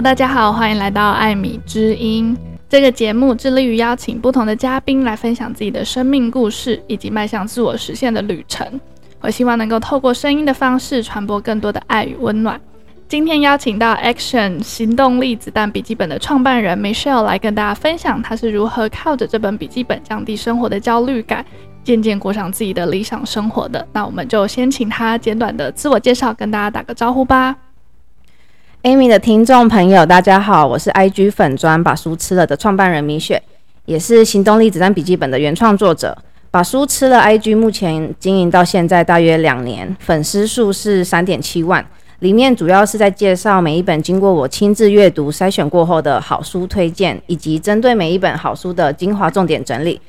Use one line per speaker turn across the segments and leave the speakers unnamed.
大家好，欢迎来到艾米之音。这个节目致力于邀请不同的嘉宾来分享自己的生命故事，以及迈向自我实现的旅程。我希望能够透过声音的方式传播更多的爱与温暖。今天邀请到 Action 行动力子弹笔记本的创办人 Michelle 来跟大家分享，她是如何靠着这本笔记本降低生活的焦虑感，渐渐过上自己的理想生活的。那我们就先请她简短的自我介绍，跟大家打个招呼吧。
Amy 的听众朋友，大家好，我是 IG 粉砖把书吃了的创办人米雪，也是行动力子弹笔记本的原创作者。把书吃了 IG 目前经营到现在大约两年，粉丝数是三点七万。里面主要是在介绍每一本经过我亲自阅读筛选过后的好书推荐，以及针对每一本好书的精华重点整理。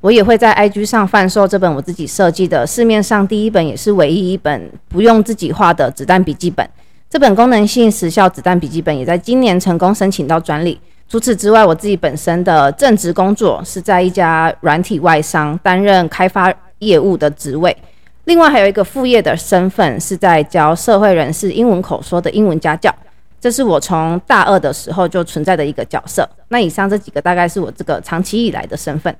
我也会在 IG 上贩售这本我自己设计的市面上第一本也是唯一一本不用自己画的子弹笔记本。这本功能性时效子弹笔记本也在今年成功申请到专利。除此之外，我自己本身的正职工作是在一家软体外商担任开发业务的职位。另外还有一个副业的身份是在教社会人士英文口说的英文家教，这是我从大二的时候就存在的一个角色。那以上这几个大概是我这个长期以来的身份。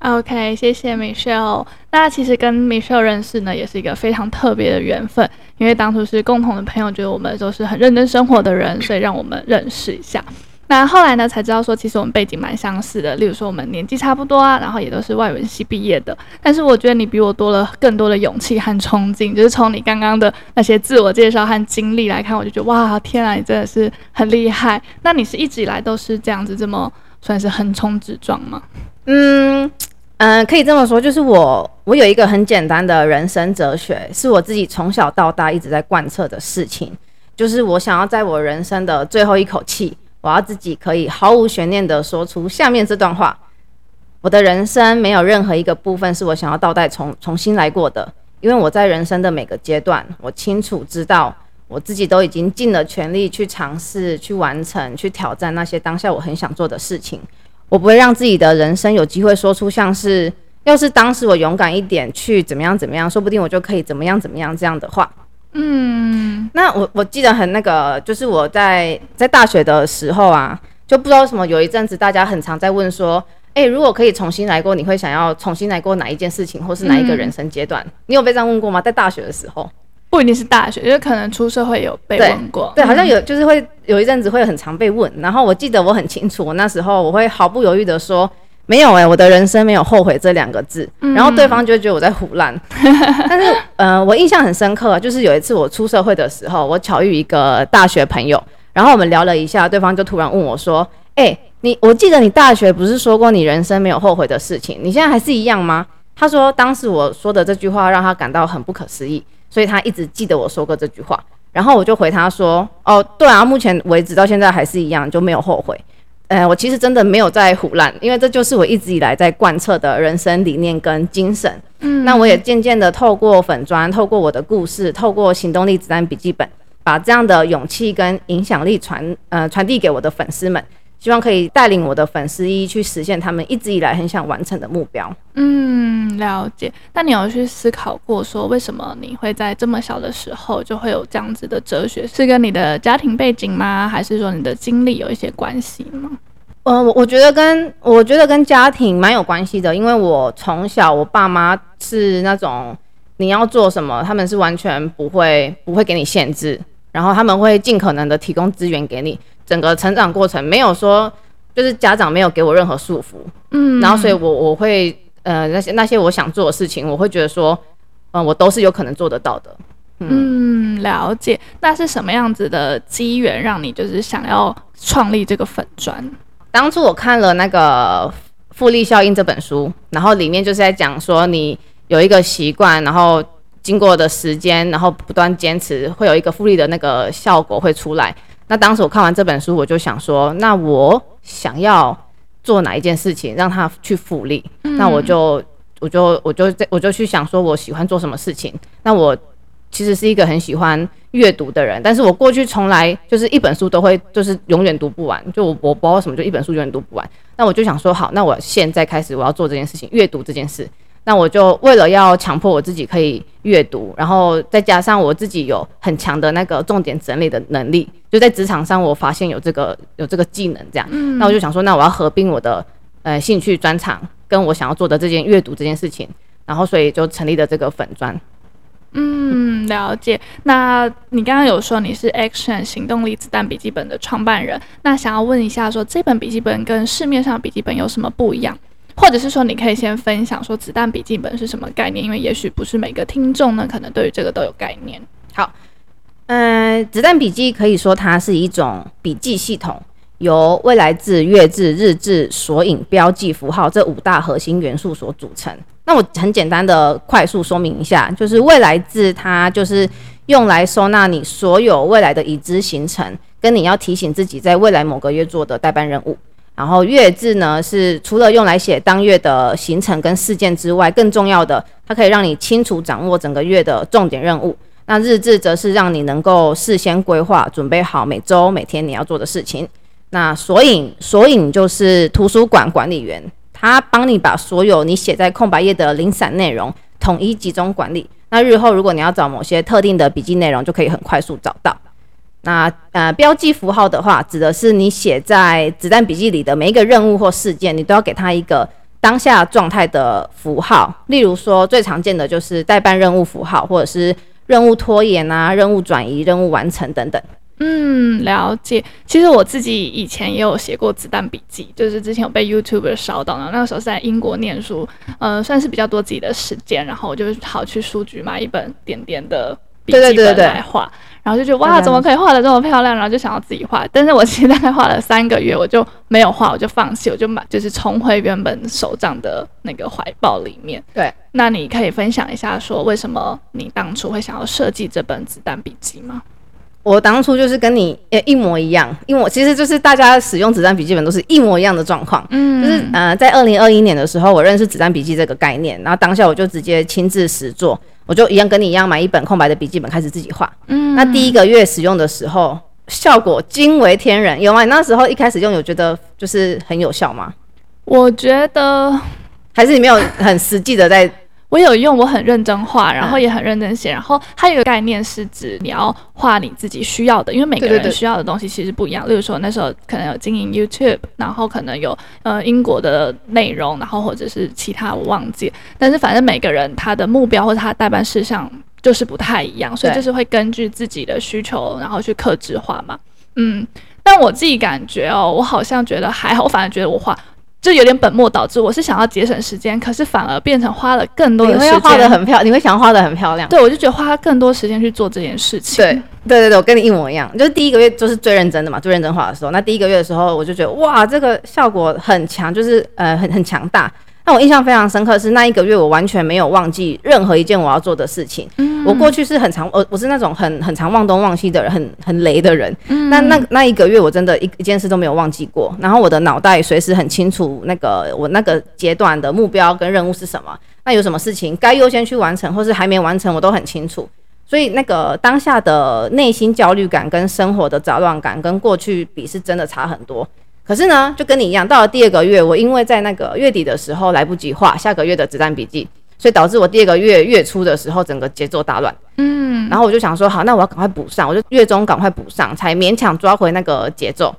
OK，谢谢 Michelle。那其实跟 Michelle 认识呢，也是一个非常特别的缘分，因为当初是共同的朋友，觉得我们都是很认真生活的人，所以让我们认识一下。那后来呢，才知道说其实我们背景蛮相似的，例如说我们年纪差不多啊，然后也都是外文系毕业的。但是我觉得你比我多了更多的勇气和冲劲，就是从你刚刚的那些自我介绍和经历来看，我就觉得哇，天啊，你真的是很厉害。那你是一直以来都是这样子这么算是横冲直撞吗？
嗯。嗯，可以这么说，就是我我有一个很简单的人生哲学，是我自己从小到大一直在贯彻的事情，就是我想要在我人生的最后一口气，我要自己可以毫无悬念的说出下面这段话：我的人生没有任何一个部分是我想要倒带重重新来过的，因为我在人生的每个阶段，我清楚知道我自己都已经尽了全力去尝试、去完成、去挑战那些当下我很想做的事情。我不会让自己的人生有机会说出像是，要是当时我勇敢一点去怎么样怎么样，说不定我就可以怎么样怎么样这样的话。嗯，那我我记得很那个，就是我在在大学的时候啊，就不知道为什么有一阵子大家很常在问说，诶，如果可以重新来过，你会想要重新来过哪一件事情，或是哪一个人生阶段？嗯，你有被这样问过吗？在大学的时候？
不一定是大学，因为可能出社会有被问过。
对，对，好像有，就是会有一阵子会很常被问。然后我记得我很清楚，我那时候我会毫不犹豫的说，没有哎、欸，我的人生没有后悔这两个字。然后对方就觉得我在胡乱。但是，呃，我印象很深刻，就是有一次我出社会的时候，我巧遇一个大学朋友，然后我们聊了一下，对方就突然问我说：“哎、欸，你我记得你大学不是说过你人生没有后悔的事情，你现在还是一样吗？”他说，当时我说的这句话让他感到很不可思议。所以他一直记得我说过这句话，然后我就回他说：“哦，对啊，目前为止到现在还是一样，就没有后悔。呃，我其实真的没有在胡乱，因为这就是我一直以来在贯彻的人生理念跟精神。嗯，那我也渐渐的透过粉砖，透过我的故事，透过行动力子弹笔记本，把这样的勇气跟影响力传呃传递给我的粉丝们。”希望可以带领我的粉丝一一去实现他们一直以来很想完成的目标。
嗯，了解。那你有去思考过，说为什么你会在这么小的时候就会有这样子的哲学？是跟你的家庭背景吗？还是说你的经历有一些关系吗？
呃，我我觉得跟我觉得跟家庭蛮有关系的，因为我从小我爸妈是那种你要做什么，他们是完全不会不会给你限制，然后他们会尽可能的提供资源给你。整个成长过程没有说，就是家长没有给我任何束缚，嗯，然后所以我我会呃那些那些我想做的事情，我会觉得说，嗯、呃，我都是有可能做得到的，
嗯，嗯，了解。那是什么样子的机缘让你就是想要创立这个粉砖？
当初我看了那个复利效应这本书，然后里面就是在讲说，你有一个习惯，然后经过的时间，然后不断坚持，会有一个复利的那个效果会出来。那当时我看完这本书，我就想说，那我想要做哪一件事情让他去复利？嗯、那我就我就我就我就去想说，我喜欢做什么事情？那我其实是一个很喜欢阅读的人，但是我过去从来就是一本书都会就是永远读不完，就我我不知道为什么就一本书永远读不完。那我就想说，好，那我现在开始我要做这件事情，阅读这件事。那我就为了要强迫我自己可以阅读，然后再加上我自己有很强的那个重点整理的能力，就在职场上我发现有这个有这个技能，这样，嗯、那我就想说，那我要合并我的呃兴趣专长跟我想要做的这件阅读这件事情，然后所以就成立了这个粉专。
嗯，了解。那你刚刚有说你是 Action 行动力子弹笔记本的创办人，那想要问一下说，说这本笔记本跟市面上笔记本有什么不一样？或者是说，你可以先分享说子弹笔记本是什么概念？因为也许不是每个听众呢，可能对于这个都有概念。
好，嗯、子弹笔记可以说它是一种笔记系统，由未来字、月字、日字、索引、标记、符号这五大核心元素所组成。那我很简单的快速说明一下，就是未来字它就是用来收纳你所有未来的已知行程，跟你要提醒自己在未来某个月做的待办任务。然后月志呢是除了用来写当月的行程跟事件之外，更重要的，它可以让你清楚掌握整个月的重点任务。那日志则是让你能够事先规划，准备好每周每天你要做的事情。那索引索引就是图书馆管理员。他帮你把所有你写在空白页的零散内容统一集中管理。那日后如果你要找某些特定的笔记内容，就可以很快速找到。那呃，标记符号的话，指的是你写在子弹笔记里的每一个任务或事件，你都要给它一个当下状态的符号。例如说，最常见的就是待办任务符号，或者是任务拖延啊、任务转移、任务完成等等。
嗯，了解。其实我自己以前也有写过子弹笔记，就是之前有被 YouTuber 烧到，然后那个时候是在英国念书，呃，算是比较多自己的时间，然后我就好去书局买一本点点的笔记本来画，然后就觉得哇，怎么可以画的这么漂亮，然后就想要自己画。但是我其实大概画了三个月，我就没有画，我就放弃，我就买，就是重回原本手账的那个怀抱里面。
对，
那你可以分享一下，说为什么你当初会想要设计这本子弹笔记吗？
我当初就是跟你呃一模一样，因为我其实就是大家使用子弹笔记本都是一模一样的状况，嗯，就是呃在二零二一年的时候，我认识子弹笔记这个概念，然后当下我就直接亲自实做，我就一样跟你一样买一本空白的笔记本开始自己画，嗯，那第一个月使用的时候效果惊为天人，有吗？你那时候一开始用有觉得就是很有效吗？
我觉得
还是你没有很实际的在。
我有用，我很认真画，然后也很认真写。然后它有一个概念是指你要画你自己需要的，因为每个人需要的东西其实不一样。例如说那时候可能有经营 YouTube，然后可能有呃英国的内容，然后或者是其他我忘记。但是反正每个人他的目标或者他的待办事项就是不太一样，所以就是会根据自己的需求，然后去克制化嘛。嗯，但我自己感觉哦，我好像觉得还好，我反而觉得我画。就有点本末倒置，我是想要节省时间，可是反而变成花了更多的时间。
你会画得很漂，你会想画得很漂亮。
对，我就觉得花更多时间去做这件事情。
对，对对对，我跟你一模一样。就是第一个月就是最认真的嘛，最认真画的时候。那第一个月的时候，我就觉得哇，这个效果很强，就是呃很很强大。那我印象非常深刻是那一个月，我完全没有忘记任何一件我要做的事情。嗯，我过去是很常，我我是那种很很常忘东忘西的人，很很雷的人。嗯，那那那一个月，我真的一一件事都没有忘记过。然后我的脑袋随时很清楚，那个我那个阶段的目标跟任务是什么。那有什么事情该优先去完成，或是还没完成，我都很清楚。所以那个当下的内心焦虑感跟生活的杂乱感，跟过去比是真的差很多。可是呢，就跟你一样，到了第二个月，我因为在那个月底的时候来不及画下个月的子弹笔记，所以导致我第二个月月初的时候整个节奏大乱。嗯，然后我就想说，好，那我要赶快补上，我就月中赶快补上，才勉强抓回那个节奏。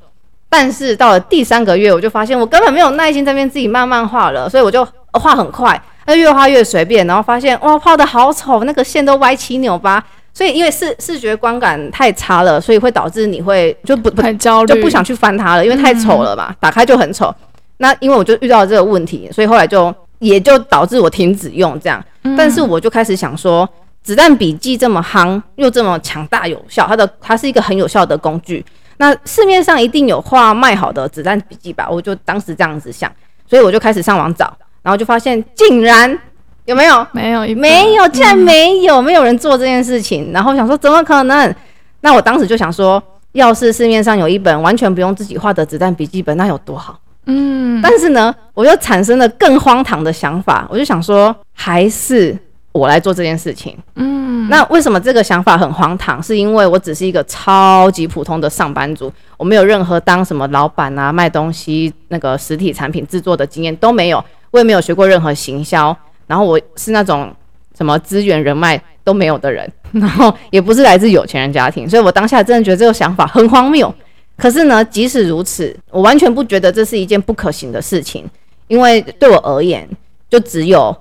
但是到了第三个月，我就发现我根本没有耐心在那边自己慢慢画了，所以我就画很快，那越画越随便，然后发现哇，画的好丑，那个线都歪七扭八。所以，因为视视觉观感太差了，所以会导致你会就不不
很焦虑，
就不想去翻它了，因为太丑了嘛，嗯、打开就很丑。那因为我就遇到了这个问题，所以后来就也就导致我停止用这样。嗯、但是我就开始想说，子弹笔记这么夯，又这么强大有效，它的它是一个很有效的工具。那市面上一定有画卖好的子弹笔记吧？我就当时这样子想，所以我就开始上网找，然后就发现竟然。有没有？
没有，
没有，竟然没有，嗯、没有人做这件事情。然后想说，怎么可能？那我当时就想说，要是市面上有一本完全不用自己画的子弹笔记本，那有多好？嗯。但是呢，我又产生了更荒唐的想法，我就想说，还是我来做这件事情。嗯。那为什么这个想法很荒唐？是因为我只是一个超级普通的上班族，我没有任何当什么老板啊、卖东西、那个实体产品制作的经验都没有，我也没有学过任何行销。然后我是那种什么资源人脉都没有的人，然后也不是来自有钱人家庭，所以我当下真的觉得这个想法很荒谬。可是呢，即使如此，我完全不觉得这是一件不可行的事情，因为对我而言，就只有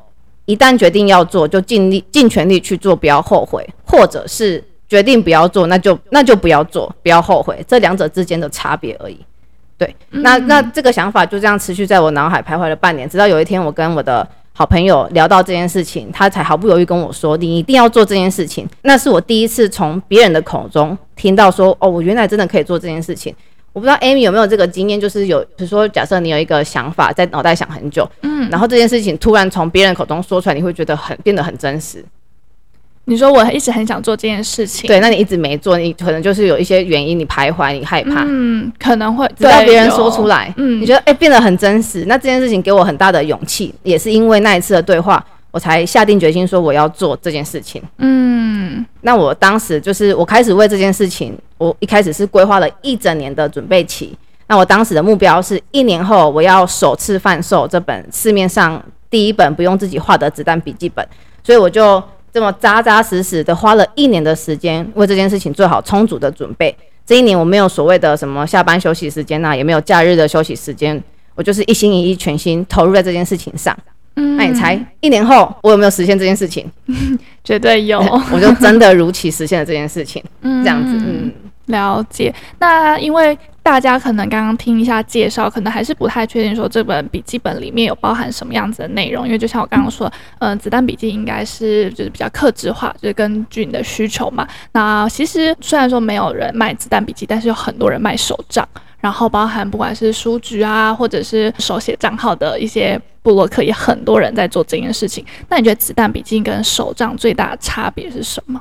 一旦决定要做，就尽力尽全力去做，不要后悔，或者是决定不要做，那就那就不要做，不要后悔，这两者之间的差别而已。对，那那这个想法就这样持续在我脑海徘徊了半年，直到有一天我跟我的好朋友聊到这件事情，他才毫不犹豫跟我说：“你一定要做这件事情。”那是我第一次从别人的口中听到说：“哦，我原来真的可以做这件事情。”我不知道 Amy 有没有这个经验，就是有，比如说，假设你有一个想法在脑袋想很久，嗯，然后这件事情突然从别人口中说出来，你会觉得很变得很真实。
你说我一直很想做这件事情，
对，那你一直没做，你可能就是有一些原因，你徘徊，你害怕，
嗯，可能会
直到别人说出来，嗯，你觉得哎、欸、变得很真实，那这件事情给我很大的勇气，也是因为那一次的对话，我才下定决心说我要做这件事情，嗯，那我当时就是我开始为这件事情，我一开始是规划了一整年的准备期，那我当时的目标是一年后我要首次贩售这本市面上第一本不用自己画的子弹笔记本，所以我就。这么扎扎实实的花了一年的时间为这件事情做好充足的准备。这一年我没有所谓的什么下班休息时间呐、啊，也没有假日的休息时间，我就是一心一意、全心投入在这件事情上。嗯，那你猜 一年后我有没有实现这件事情？
绝对有，
我就真的如期实现了这件事情。嗯，这样子，嗯，
了解。那因为。大家可能刚刚听一下介绍，可能还是不太确定说这本笔记本里面有包含什么样子的内容，因为就像我刚刚说，嗯、子弹笔记应该是就是比较克制化，就是根据你的需求嘛。那其实虽然说没有人卖子弹笔记，但是有很多人卖手账，然后包含不管是书局啊，或者是手写账号的一些部落客，也很多人在做这件事情。那你觉得子弹笔记跟手账最大的差别是什么？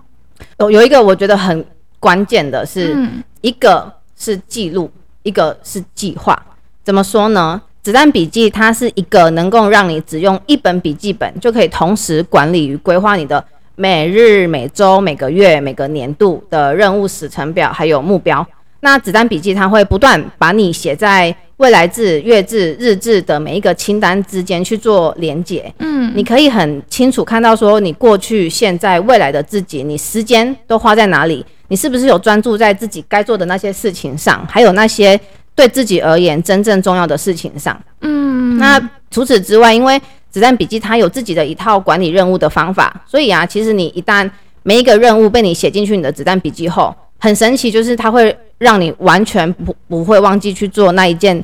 有有一个我觉得很关键的是，嗯、一个。是记录，一个是计划。怎么说呢？子弹笔记它是一个能够让你只用一本笔记本就可以同时管理与规划你的每日、每周、每个月、每个年度的任务时程表，还有目标。那子弹笔记它会不断把你写在未来志、月志、日志的每一个清单之间去做连接。嗯，你可以很清楚看到说你过去、现在、未来的自己，你时间都花在哪里。你是不是有专注在自己该做的那些事情上，还有那些对自己而言真正重要的事情上？嗯，那除此之外，因为子弹笔记它有自己的一套管理任务的方法，所以啊，其实你一旦每一个任务被你写进去你的子弹笔记后，很神奇，就是它会让你完全不不会忘记去做那一件。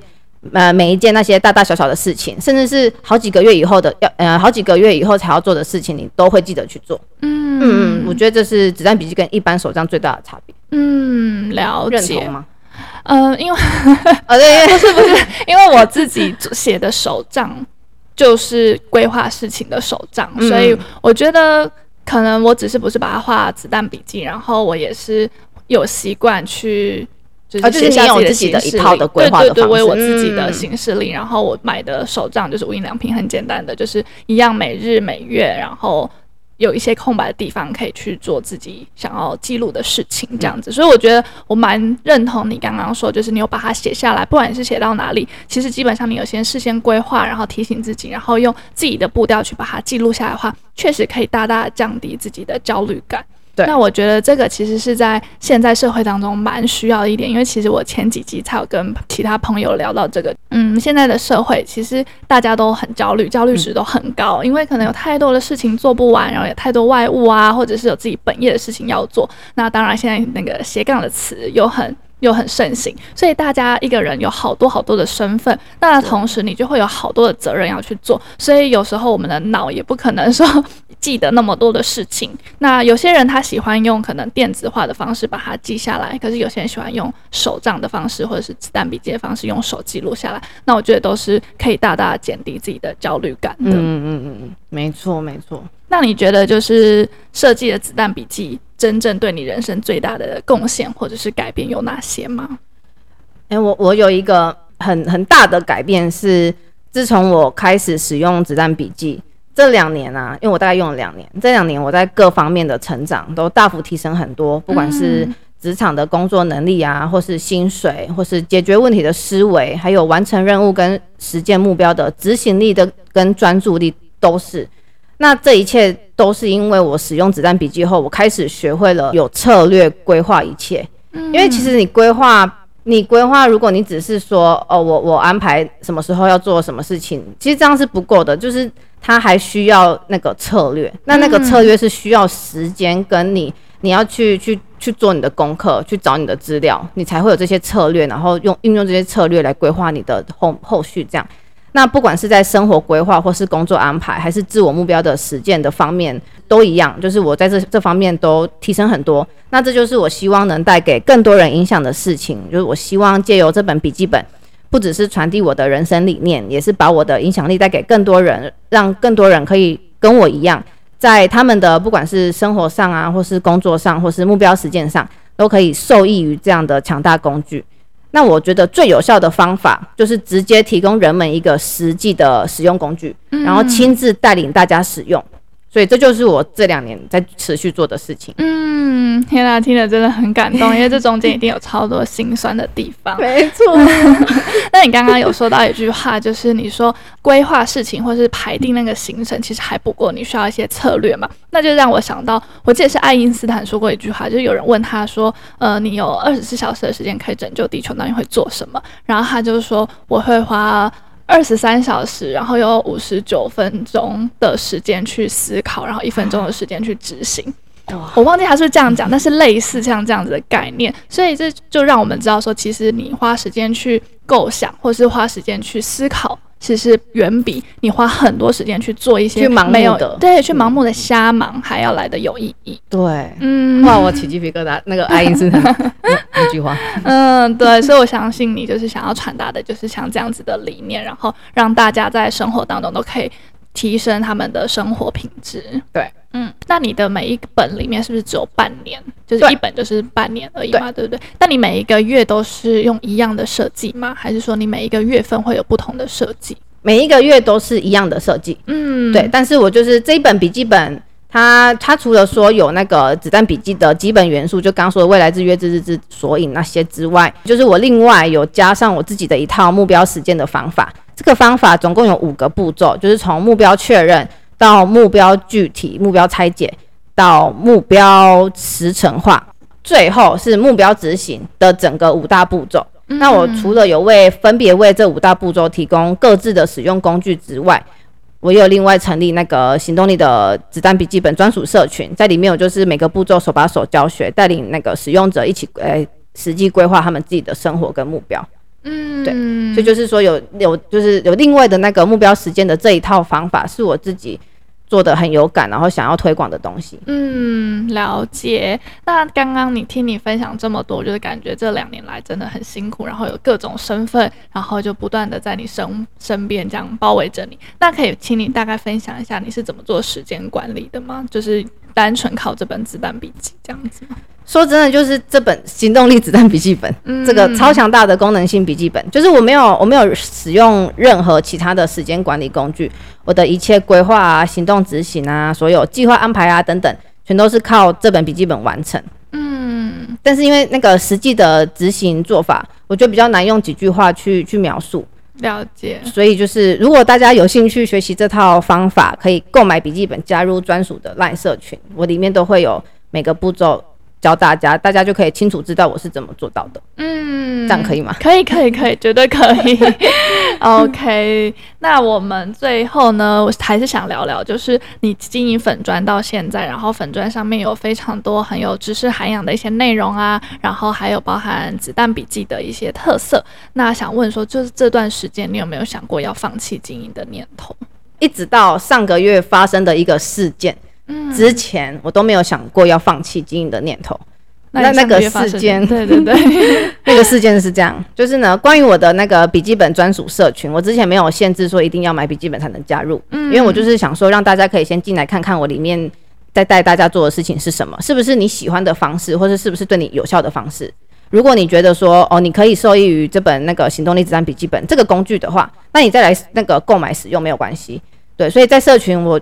呃，每一件那些大大小小的事情，甚至是好几个月以后的要呃好几个月以后才要做的事情，你都会记得去做。嗯嗯，我觉得这是子弹笔记跟一般手账最大的差别。
嗯，了解。
认同吗？
呃，因为呃 对，不是不是，因为我自己写的手账就是规划事情的手账，嗯、所以我觉得可能我只是不是把它画子弹笔记，然后我也是有习惯去。就是写下自己的一套的规划的方式，对对对，我有我自己的行事历，然后我买的手账就是无印良品，很简单的，就是一样每日每月，然后有一些空白的地方可以去做自己想要记录的事情，这样子。所以我觉得我蛮认同你刚刚说，就是你有把它写下来，不管你是写到哪里，其实基本上你有先事先规划，然后提醒自己，然后用自己的步调去把它记录下来的话，确实可以大大降低自己的焦虑感。那我觉得这个其实是在现在社会当中蛮需要的一点，因为其实我前几集才有跟其他朋友聊到这个。嗯，现在的社会其实大家都很焦虑，焦虑值都很高，因为可能有太多的事情做不完，然后有太多外务啊，或者是有自己本业的事情要做。那当然，现在那个斜杠的词又很又很盛行，所以大家一个人有好多好多的身份，那同时你就会有好多的责任要去做，所以有时候我们的脑也不可能说。记得那么多的事情，那有些人他喜欢用可能电子化的方式把它记下来，可是有些人喜欢用手账的方式或者是子弹笔记的方式用手记录下来。那我觉得都是可以大大减低自己的焦虑感的。嗯
嗯嗯嗯，没错没错。
那你觉得就是设计的子弹笔记真正对你人生最大的贡献或者是改变有哪些吗？
哎、欸，我我有一个很很大的改变是，自从我开始使用子弹笔记。这两年啊，因为我大概用了两年，这两年我在各方面的成长都大幅提升很多，不管是职场的工作能力啊，或是薪水，或是解决问题的思维，还有完成任务跟实践目标的执行力的跟专注力，都是。那这一切都是因为我使用子弹笔记后，我开始学会了有策略规划一切。嗯，因为其实你规划，你规划，如果你只是说哦，我我安排什么时候要做什么事情，其实这样是不够的，就是它还需要那个策略。那那个策略是需要时间跟你，你要去去去做你的功课，去找你的资料，你才会有这些策略，然后用运用这些策略来规划你的后后续这样。那不管是在生活规划，或是工作安排，还是自我目标的实践的方面，都一样。就是我在这这方面都提升很多。那这就是我希望能带给更多人影响的事情。就是我希望借由这本笔记本，不只是传递我的人生理念，也是把我的影响力带给更多人，让更多人可以跟我一样，在他们的不管是生活上啊，或是工作上，或是目标实践上，都可以受益于这样的强大工具。那我觉得最有效的方法就是直接提供人们一个实际的使用工具，然后亲自带领大家使用。所以这就是我这两年在持续做的事情。
嗯，天啊，听了真的很感动，因为这中间一定有超多心酸的地方。
没错。
那你刚刚有说到一句话，就是你说规划事情或是排定那个行程，其实还不够，你需要一些策略嘛？那就让我想到，我记得是爱因斯坦说过一句话，就是有人问他说：“呃，你有二十四小时的时间可以拯救地球，那你会做什么？”然后他就说：“我会花。”二十三小时，然后有五十九分钟的时间去思考，然后一分钟的时间去执行。我忘记他是这样讲，但是类似像这样子的概念，所以这就让我们知道说，其实你花时间去构想，或是花时间去思考。其实远比你花很多时间去做一些
盲目的，
对，去盲目的瞎忙还要来的有意义。
对，嗯，哇，我起鸡皮疙瘩。那个爱因斯坦 那句话，
嗯，对，所以我相信你就是想要传达的，就是像这样子的理念，然后让大家在生活当中都可以提升他们的生活品质。
对。
嗯，那你的每一本里面是不是只有半年？就是一本就是半年而已嘛，对，对不对？那你每一个月都是用一样的设计吗？还是说你每一个月份会有不同的设计？
每一个月都是一样的设计，嗯，对。但是我就是这一本笔记本，它它除了说有那个子弹笔记的基本元素，就刚刚说的未来之约之日之索引那些之外，就是我另外有加上我自己的一套目标实践的方法。这个方法总共有五个步骤，就是从目标确认。到目标具体、目标拆解，到目标实成化，最后是目标执行的整个五大步骤。嗯、那我除了有为分别为这五大步骤提供各自的使用工具之外，我也有另外成立那个行动力的子弹笔记本专属社群，在里面我就是每个步骤手把手教学，带领那个使用者一起诶、欸、实际规划他们自己的生活跟目标。嗯，对，所以就是说有有就是有另外的那个目标时间的这一套方法，是我自己。做的很有感，然后想要推广的东西。
嗯，了解。那刚刚你听你分享这么多，就是感觉这两年来真的很辛苦，然后有各种身份，然后就不断的在你身身边这样包围着你。那可以请你大概分享一下你是怎么做时间管理的吗？就是单纯靠这本子弹笔记这样子吗？
说真的，就是这本行动力子弹笔记本，嗯、这个超强大的功能性笔记本，就是我没有我没有使用任何其他的时间管理工具，我的一切规划啊、行动执行啊、所有计划安排啊等等，全都是靠这本笔记本完成。嗯，但是因为那个实际的执行做法，我觉得比较难用几句话去去描述。
了解。
所以就是如果大家有兴趣学习这套方法，可以购买笔记本，加入专属的赖社群，我里面都会有每个步骤。教大家，大家就可以清楚知道我是怎么做到的。嗯，这样可以吗？
可以，可以，可以，绝对可以。OK，那我们最后呢，我还是想聊聊，就是你经营粉砖到现在，然后粉砖上面有非常多很有知识涵养的一些内容啊，然后还有包含子弹笔记的一些特色。那想问说，就是这段时间你有没有想过要放弃经营的念头？
一直到上个月发生的一个事件。嗯，之前我都没有想过要放弃经营的念头。那那个事件，
对对对，
那个事件 是这样，就是呢，关于我的那个笔记本专属社群，我之前没有限制说一定要买笔记本才能加入，嗯，因为我就是想说让大家可以先进来看看我里面在带大家做的事情是什么，是不是你喜欢的方式，或者是不是对你有效的方式。如果你觉得说哦，你可以受益于这本那个行动力子弹笔记本这个工具的话，那你再来那个购买使用没有关系。对，所以在社群我。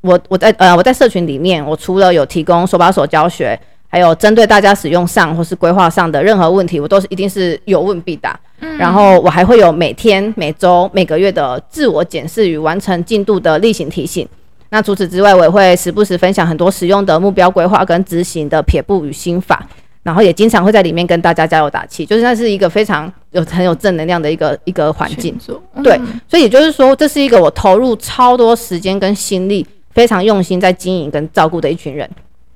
我我在呃我在社群里面，我除了有提供手把手教学，还有针对大家使用上或是规划上的任何问题，我都是一定是有问必答。嗯，然后我还会有每天、每周、每个月的自我检视与完成进度的例行提醒。那除此之外，我也会时不时分享很多实用的目标规划跟执行的撇步与心法，然后也经常会在里面跟大家加油打气，就是那是一个非常有很有正能量的一个一个环境。嗯、对，所以也就是说，这是一个我投入超多时间跟心力，非常用心在经营跟照顾的一群人。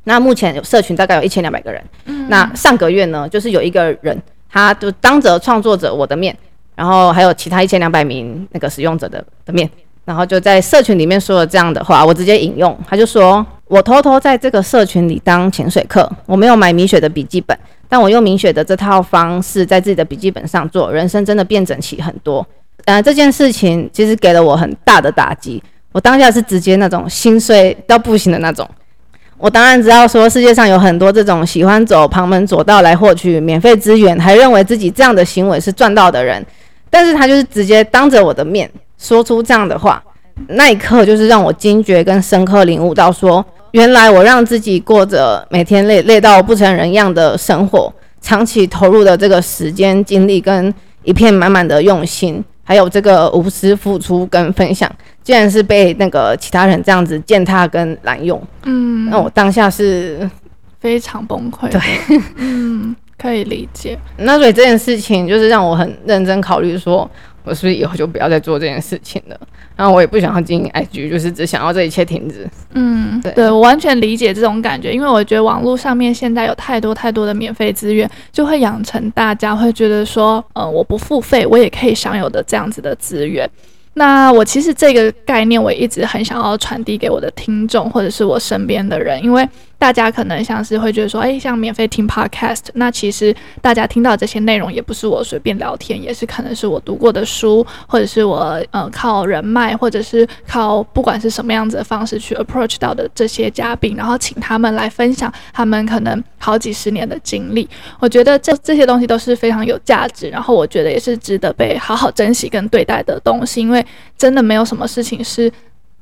那目前有社群大概有一千两百个人。嗯、那上个月呢，就是有一个人，他就当着创作者我的面。然后还有其他一千两百名那个使用者的的面，然后就在社群里面说了这样的话，我直接引用，他就说：“我偷偷在这个社群里当潜水客，我没有买米雪的笔记本，但我用米雪的这套方式在自己的笔记本上做，人生真的变整齐很多。”呃，这件事情其实给了我很大的打击，我当下是直接那种心碎到不行的那种。我当然知道说世界上有很多这种喜欢走旁门左道来获取免费资源，还认为自己这样的行为是赚到的人。但是他就是直接当着我的面说出这样的话，那一刻就是让我惊觉跟深刻领悟到说，原来我让自己过着每天累累到不成人样的生活，长期投入的这个时间精力跟一片满满的用心，还有这个无私付出跟分享，竟然是被那个其他人这样子践踏跟滥用。嗯，那我当下是
非常崩溃。
对，
嗯。可以理解，
那所以这件事情就是让我很认真考虑，说我是不是以后就不要再做这件事情了。然后我也不想要经营 IG，就是只想要这一切停止。
嗯，对，对我完全理解这种感觉，因为我觉得网络上面现在有太多太多的免费资源，就会养成大家会觉得说，呃，我不付费我也可以享有的这样子的资源。那我其实这个概念我一直很想要传递给我的听众或者是我身边的人，因为大家可能像是会觉得说，诶，像免费听 podcast，那其实大家听到这些内容也不是我随便聊天，也是可能是我读过的书，或者是我呃靠人脉，或者是靠不管是什么样子的方式去 approach 到的这些嘉宾，然后请他们来分享他们可能好几十年的经历。我觉得这这些东西都是非常有价值，然后我觉得也是值得被好好珍惜跟对待的东西，因为真的没有什么事情是。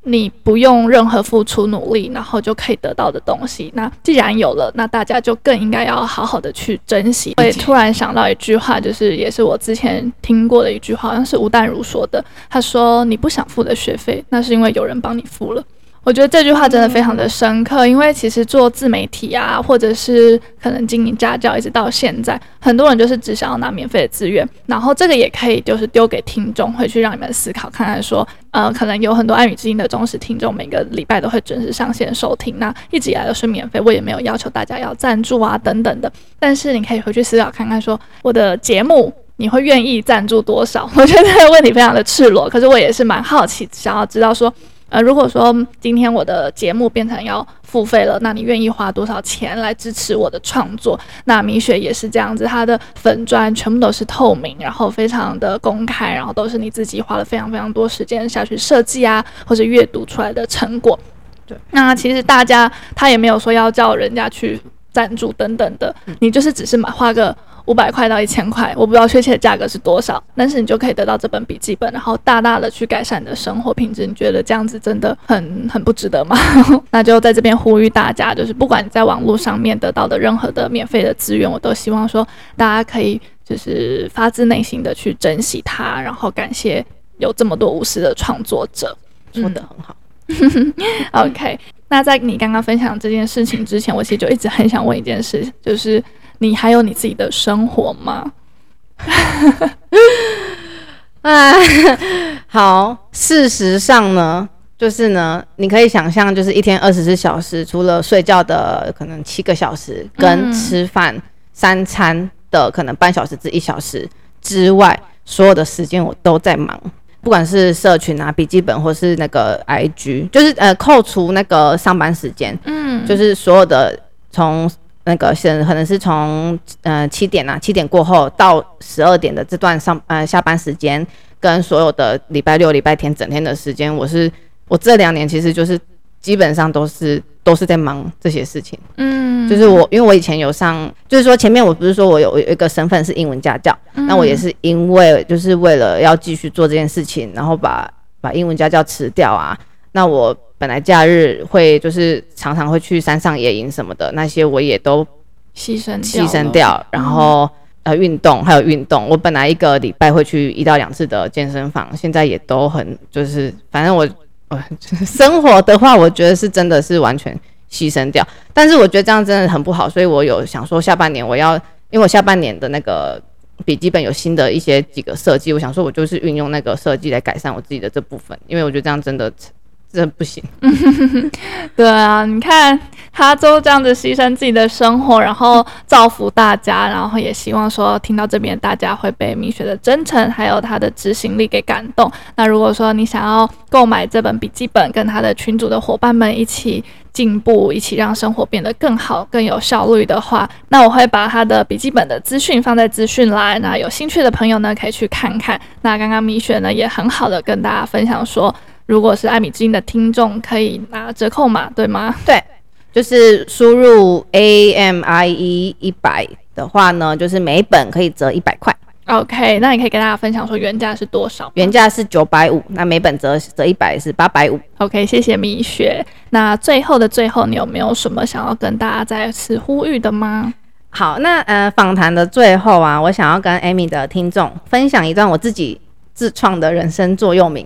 你不用任何付出努力，然后就可以得到的东西。那既然有了，那大家就更应该要好好的去珍惜。我也突然想到一句话，就是也是我之前听过的一句话，好像是吴淡如说的。他说：“你不想付的学费，那是因为有人帮你付了。”我觉得这句话真的非常的深刻，因为其实做自媒体啊，或者是可能经营家教，一直到现在，很多人就是只想要拿免费的资源，然后这个也可以就是丢给听众，回去让你们思考看看，说，呃，可能有很多爱语之音的忠实听众，每个礼拜都会准时上线收听，那一直以来都是免费，我也没有要求大家要赞助啊等等的，但是你可以回去思考看看，说我的节目你会愿意赞助多少？我觉得这个问题非常的赤裸，可是我也是蛮好奇，想要知道说。呃，如果说今天我的节目变成要付费了，那你愿意花多少钱来支持我的创作？那米雪也是这样子，它的粉砖全部都是透明，然后非常的公开，然后都是你自己花了非常非常多时间下去设计啊，或者阅读出来的成果。对，那其实大家他也没有说要叫人家去赞助等等的，你就是只是买花个。五百块到一千块，我不知道确切的价格是多少，但是你就可以得到这本笔记本，然后大大的去改善你的生活品质。你觉得这样子真的很很不值得吗？那就在这边呼吁大家，就是不管你在网络上面得到的任何的免费的资源，我都希望说大家可以就是发自内心的去珍惜它，然后感谢有这么多无私的创作者。
说的很好。
OK，那在你刚刚分享这件事情之前，我其实就一直很想问一件事，就是。你还有你自己的生活吗？
哎，好，事实上呢，就是呢，你可以想象，就是一天二十四小时，除了睡觉的可能七个小时，跟吃饭三餐的可能半小时至一小时之外，所有的时间我都在忙，不管是社群啊、笔记本，或是那个 IG，就是呃，扣除那个上班时间，嗯，就是所有的从。那个是可能是从呃七点啊，七点过后到十二点的这段上呃下班时间，跟所有的礼拜六、礼拜天整天的时间，我是我这两年其实就是基本上都是都是在忙这些事情。嗯，就是我因为我以前有上，就是说前面我不是说我有有一个身份是英文家教，嗯、那我也是因为就是为了要继续做这件事情，然后把把英文家教辞掉啊，那我。本来假日会就是常常会去山上野营什么的，那些我也都牺牲牺牲掉。然后呃运动还有运动，我本来一个礼拜会去一到两次的健身房，现在也都很就是反正我呃，生活的话，我觉得是真的是完全牺牲掉。但是我觉得这样真的很不好，所以我有想说下半年我要，因为我下半年的那个笔记本有新的一些几个设计，我想说我就是运用那个设计来改善我自己的这部分，因为我觉得这样真的。这不行，
对啊，你看他都这样子牺牲自己的生活，然后造福大家，然后也希望说听到这边大家会被米雪的真诚还有他的执行力给感动。那如果说你想要购买这本笔记本，跟他的群组的伙伴们一起进步，一起让生活变得更好、更有效率的话，那我会把他的笔记本的资讯放在资讯栏，那有兴趣的朋友呢可以去看看。那刚刚米雪呢也很好的跟大家分享说。如果是艾米之音的听众，可以拿折扣码，对吗？
对，就是输入 A M I E 一百的话呢，就是每本可以折一百块。
OK，那你可以跟大家分享说原价是多少？
原价是九百五，那每本折折一百是八百五。
OK，谢谢米雪。那最后的最后，你有没有什么想要跟大家再次呼吁的吗？
好，那呃，访谈的最后啊，我想要跟艾米的听众分享一段我自己自创的人生座右铭。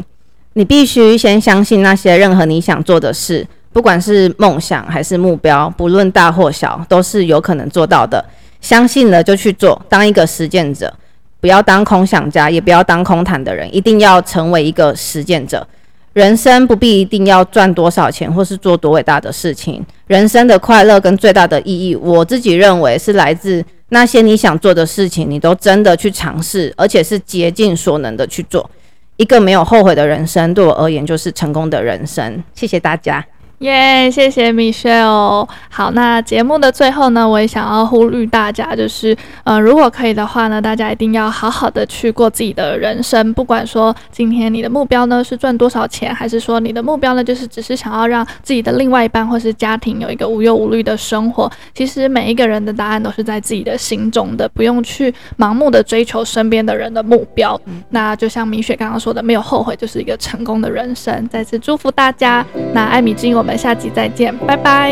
你必须先相信那些任何你想做的事，不管是梦想还是目标，不论大或小，都是有可能做到的。相信了就去做，当一个实践者，不要当空想家，也不要当空谈的人，一定要成为一个实践者。人生不必一定要赚多少钱，或是做多伟大的事情。人生的快乐跟最大的意义，我自己认为是来自那些你想做的事情，你都真的去尝试，而且是竭尽所能的去做。一个没有后悔的人生，对我而言就是成功的人生。谢谢大家。
耶，yeah, 谢谢 Michelle。好，那节目的最后呢，我也想要呼吁大家，就是呃，如果可以的话呢，大家一定要好好的去过自己的人生。不管说今天你的目标呢是赚多少钱，还是说你的目标呢就是只是想要让自己的另外一半或是家庭有一个无忧无虑的生活，其实每一个人的答案都是在自己的心中的，不用去盲目的追求身边的人的目标。嗯、那就像米雪刚刚说的，没有后悔就是一个成功的人生。再次祝福大家。那艾米之音我我们下期再见，拜拜，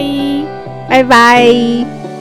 拜拜。